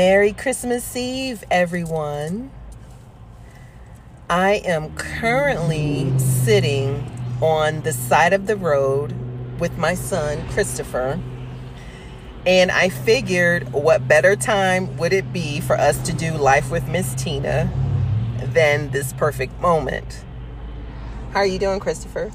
Merry Christmas Eve, everyone. I am currently sitting on the side of the road with my son, Christopher. And I figured what better time would it be for us to do Life with Miss Tina than this perfect moment. How are you doing, Christopher?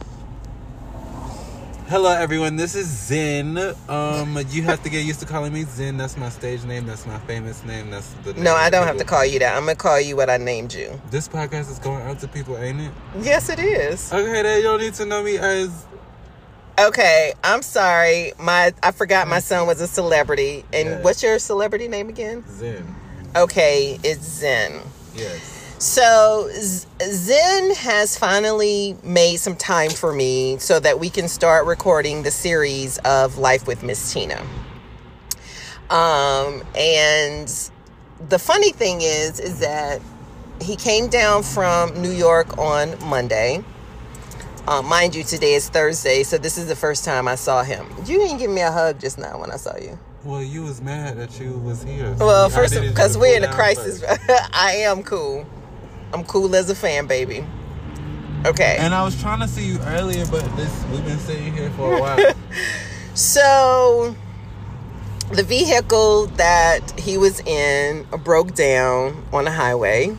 Hello, everyone. This is Zen. Um, you have to get used to calling me Zen. That's my stage name. That's my famous name. That's the name No, I don't have to call you that. I'm gonna call you what I named you. This podcast is going out to people, ain't it? Yes, it is. Okay, they don't need to know me as. Okay, I'm sorry. My I forgot my son was a celebrity. And Yes. what's your celebrity name again? Zen. Okay, it's Zen. Yes. So Zen has finally made some time for me so that we can start recording the series of Life with Miss Tina. Um, and the funny thing is, is that he came down from New York on Monday. Uh, mind you, today is Thursday, so this is the first time I saw him. You didn't give me a hug just now when I saw you. Well, you was mad that you was here. so Well, first, because we're in a crisis. I am cool. I'm cool as a fan, baby. Okay. And I was trying to see you earlier, but this we've been sitting here for a while. So, the vehicle that he was in broke down on a highway.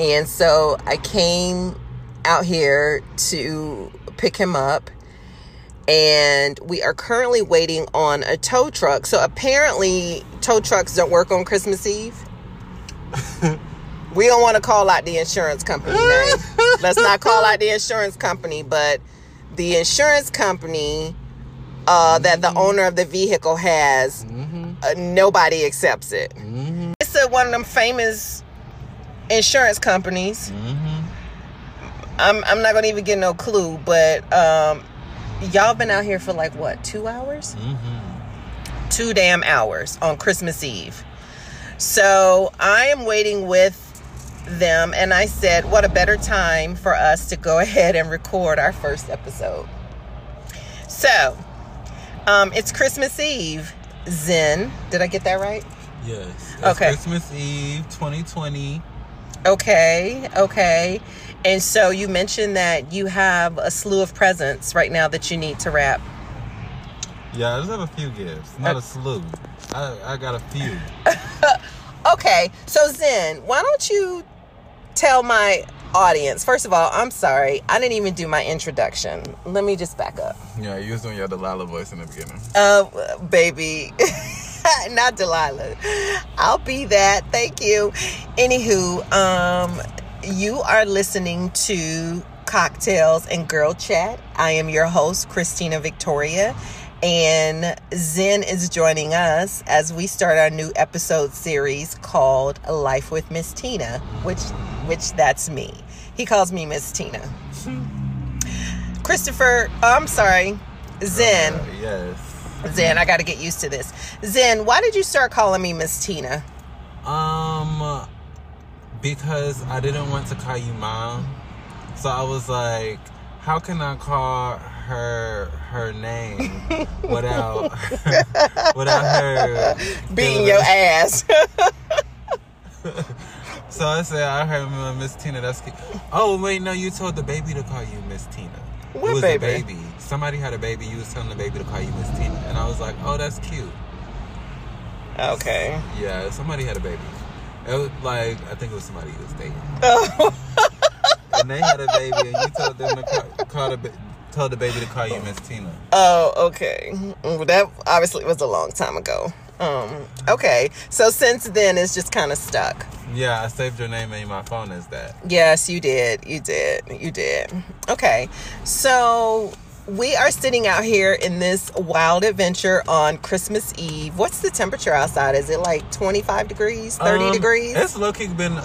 And so I came out here to pick him up. And we are currently waiting on a tow truck. So apparently, tow trucks don't work on Christmas Eve. we don't want to call out the insurance company name. Let's not call out the insurance company, but the insurance company uh, that the owner of the vehicle has, mm-hmm. uh, nobody accepts it. Mm-hmm. It's a, one of them famous insurance companies. Mm-hmm. I'm, I'm not going to even get no clue, but um, y'all been out here for like what, two hours? Mm-hmm. Two damn hours on Christmas Eve. So I am waiting with them, and I said, what a better time for us to go ahead and record our first episode. So, um, it's Christmas Eve. Zen. Did I get that right? Yes. It's Okay. Christmas Eve, 2020. Okay, okay. And so you mentioned that you have a slew of presents right now that you need to wrap. Yeah, I just have a few gifts, not a slew. I, I got a few. Okay, so Zen, why don't you tell my audience? First of all, I'm sorry, I didn't even do my introduction. Let me just back up. Yeah, you was doing your Delilah voice in the beginning. Uh, baby, not Delilah. I'll be that. Thank you. Anywho, um, you are listening to Cocktails and Girl Chat. I am your host, Christina Victoria. And Zen is joining us as we start our new episode series called Life with Miss Tina, which which that's me. He calls me Miss Tina. Christopher, oh, I'm sorry, Zen. Uh, yes. Zen, I got to get used to this. Zen, why did you start calling me Miss Tina? Um, because I didn't want to call you mom, so I was like, how can I call her her name without without her Beating your ass. So I said, I heard Miss Tina. That's cute. Oh wait, no, you told the baby to call you Miss Tina. What it was baby? a baby. Somebody had a baby. You was telling the baby to call you Miss Tina, and I was like, oh, that's cute. okay. Yeah, somebody had a baby. It was like I think it was somebody you was dating, Oh, and they had a baby, and you told them to call, call the told the baby to call you Miss Tina. oh, okay. Well, that obviously was a long time ago. Um, okay. So since then, it's just kind of stuck. Yeah, I saved your name in my phone as that. Yes, you did. You did. You did. Okay. So we are sitting out here in this wild adventure on Christmas Eve. What's the temperature outside? Is it like 25 degrees, 30 Um, degrees? It's low been.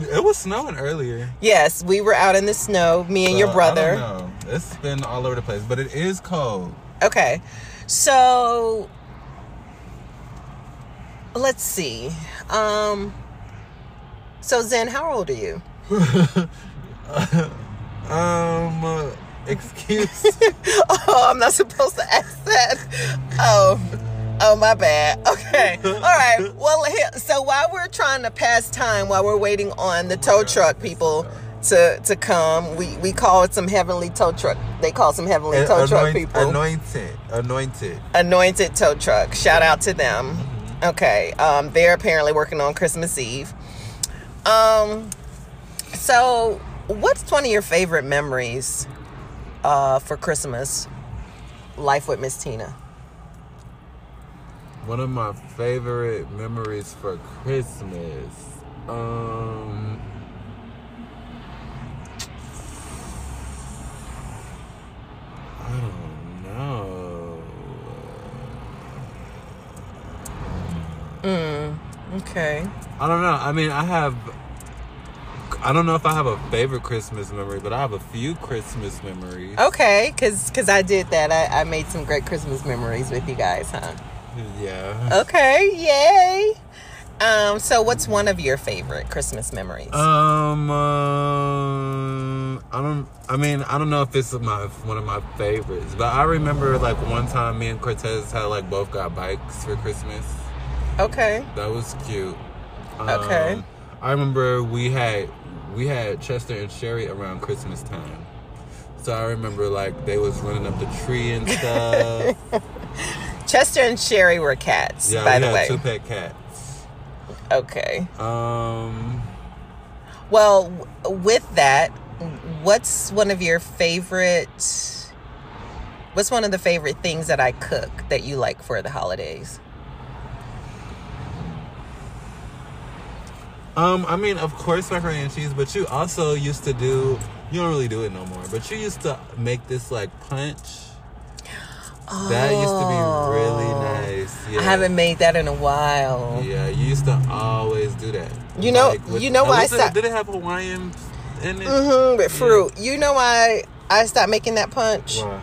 It was snowing earlier. Yes, we were out in the snow, me and so your I brother. It's been all over the place, but it is cold. Okay. So let's see. Um so Zen, how old are you? Um, uh, excuse. oh, I'm not supposed to ask that. Oh. Oh, my bad. Okay. Okay. All right. Well, so while we're trying to pass time, while we're waiting on the tow truck people to to come, we we call it some heavenly tow truck. They call some heavenly tow truck people. Anointed. Anointed. Anointed tow truck. Shout out to them. Mm-hmm. Okay. Um, they're apparently working on Christmas Eve. Um, so what's one of your favorite memories uh, for Christmas? Life with Miss Tina. One of my favorite memories for Christmas. Um I don't know. Okay. I don't know. I mean, I have. I don't know if I have a favorite Christmas memory, but I have a few Christmas memories. Okay, cause cause I did that. I, I made some great Christmas memories with you guys, huh? Yeah. Okay, yay. Um, so what's one of your favorite Christmas memories? Um, um, I don't. I mean, I don't know if it's my one of my favorites, but I remember like one time me and Cortez had like both got bikes for Christmas. okay. That was cute. Okay. Um, I remember we had we had Chester and Sherry around Christmas time. So I remember like they was running up the tree and stuff. Chester and Sherry were cats, yeah, by we the had way. two pet cats. Okay. Um, Well, with that, what's one of your favorite? What's one of the favorite things that I cook that you like for the holidays? um, I mean, of course macaroni and cheese, but you also used to do. You don't really do it no more, but you used to make this like punch. That used to be really nice. Yeah. Oh. I haven't made that in a while. Yeah, you used to always do that. You know- with- you know why I stopped- Did it have Hawaiian in it? Mm-hmm, with fruit. You know why I stopped making that punch? Why?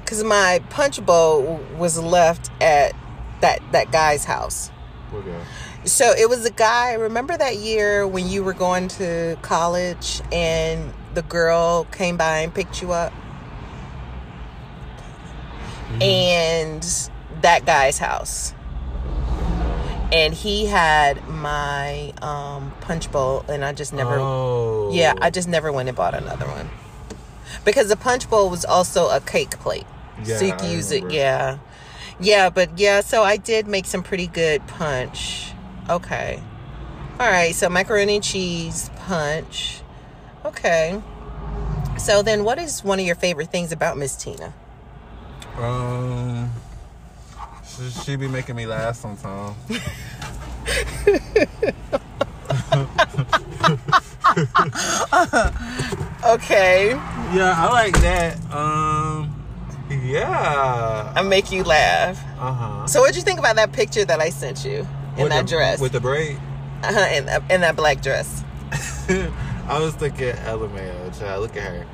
Because my punch bowl was left at that that guy's house. Guy? So it was a guy. Remember that year when you were going to college and the girl came by and picked you up? And that guy's house. And he had my um, punch bowl, and I just never. Oh. Yeah, I just never went and bought another one. Because the punch bowl was also a cake plate. so you Yeah, can I use it, yeah. Yeah, but yeah, so I did make some pretty good punch. Okay. All right, so macaroni and cheese punch. Okay. So then what is one of your favorite things about Miss Tina? Um. She, she be making me laugh sometimes. Okay. yeah, I like that. Um. Yeah. I make you laugh. Uh huh. So what'd you think about that picture that I sent you in that dress? with the braid. uh-huh, in, that- in that black dress. I was thinking LMAO, child. Look at her.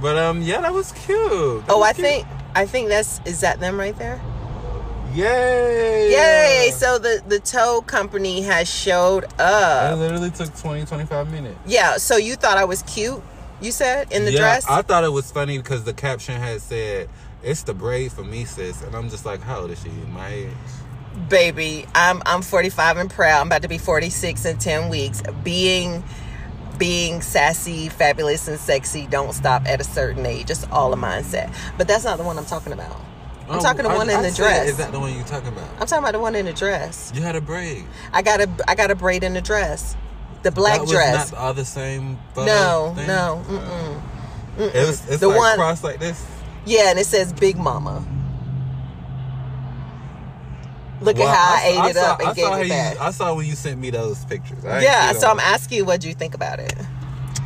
But um, yeah, that was cute. That Oh, was I cute. think I think that's is that them right there? Yay! Yay! So the the tow company has showed up. It literally took 20, 25 minutes. Yeah. So you thought I was cute? You said in the yeah, dress. I thought it was funny because the caption had said, "It's the braid for me, sis," and I'm just like, "How old is she? My age?" Baby, I'm I'm 45 and proud. I'm about to be 46 in 10 weeks. Being being sassy, fabulous, and sexy don't stop at a certain age. It's all a mindset. But that's not the one I'm talking about. I'm Oh, talking the I- one in I the said, dress. Is that the one you're talking about? I'm talking about the one in the dress. You had a braid. I got a I got a braid in the dress. The black that was dress. not all the same. No, thing? no, mm-mm. It was. It's The like one- crossed like this. Yeah, and it says Big Mama. Look Well, at how I, ate I it saw- up and I gave it you- I saw when you sent me those pictures. I yeah, so I'm asking you what do you think about it.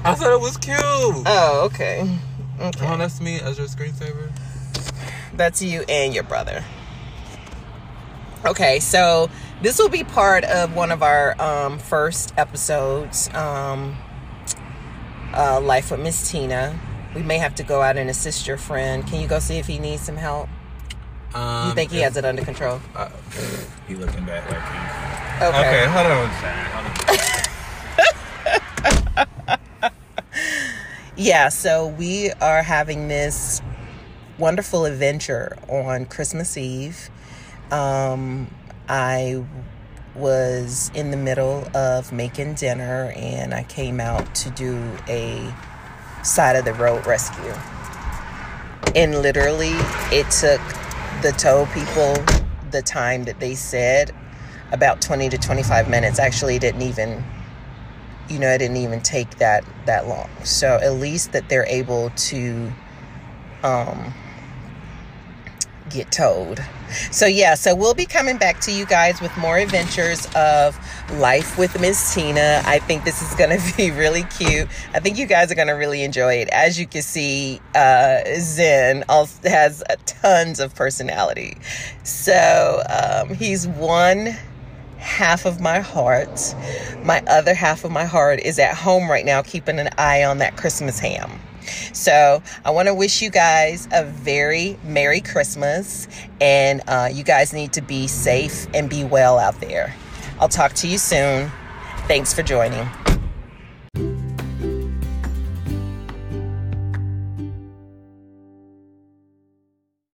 I thought it was cute. Oh, okay. Uh-huh, okay. Oh, that's me as your screensaver. That's you and your brother. Okay, so this will be part of one of our um, first episodes, um, uh, Life with Miss Tina. We may have to go out and assist your friend. Can you go see if he needs some help? Um, You think he if- has it under control? Uh, He looking back like he. okay, hold on. Yeah, so we are having this wonderful adventure on Christmas Eve. Um, I was in the middle of making dinner and I came out to do a side of the road rescue. And literally, it took the tow people the time that they said about 20 to 25 minutes. Actually, it didn't even you know, it didn't even take that that long. So at least that they're able to um get towed. So yeah, so we'll be coming back to you guys with more adventures of life with Miss Tina. I think this is going to be really cute. I think you guys are going to really enjoy it. As you can see, uh, Zen has tons of personality. So um, he's one half of my heart. My other half of my heart is at home right now, keeping an eye on that Christmas ham. So I want to wish you guys a very Merry Christmas, and uh, you guys need to be safe and be well out there. I'll talk to you soon. Thanks for joining.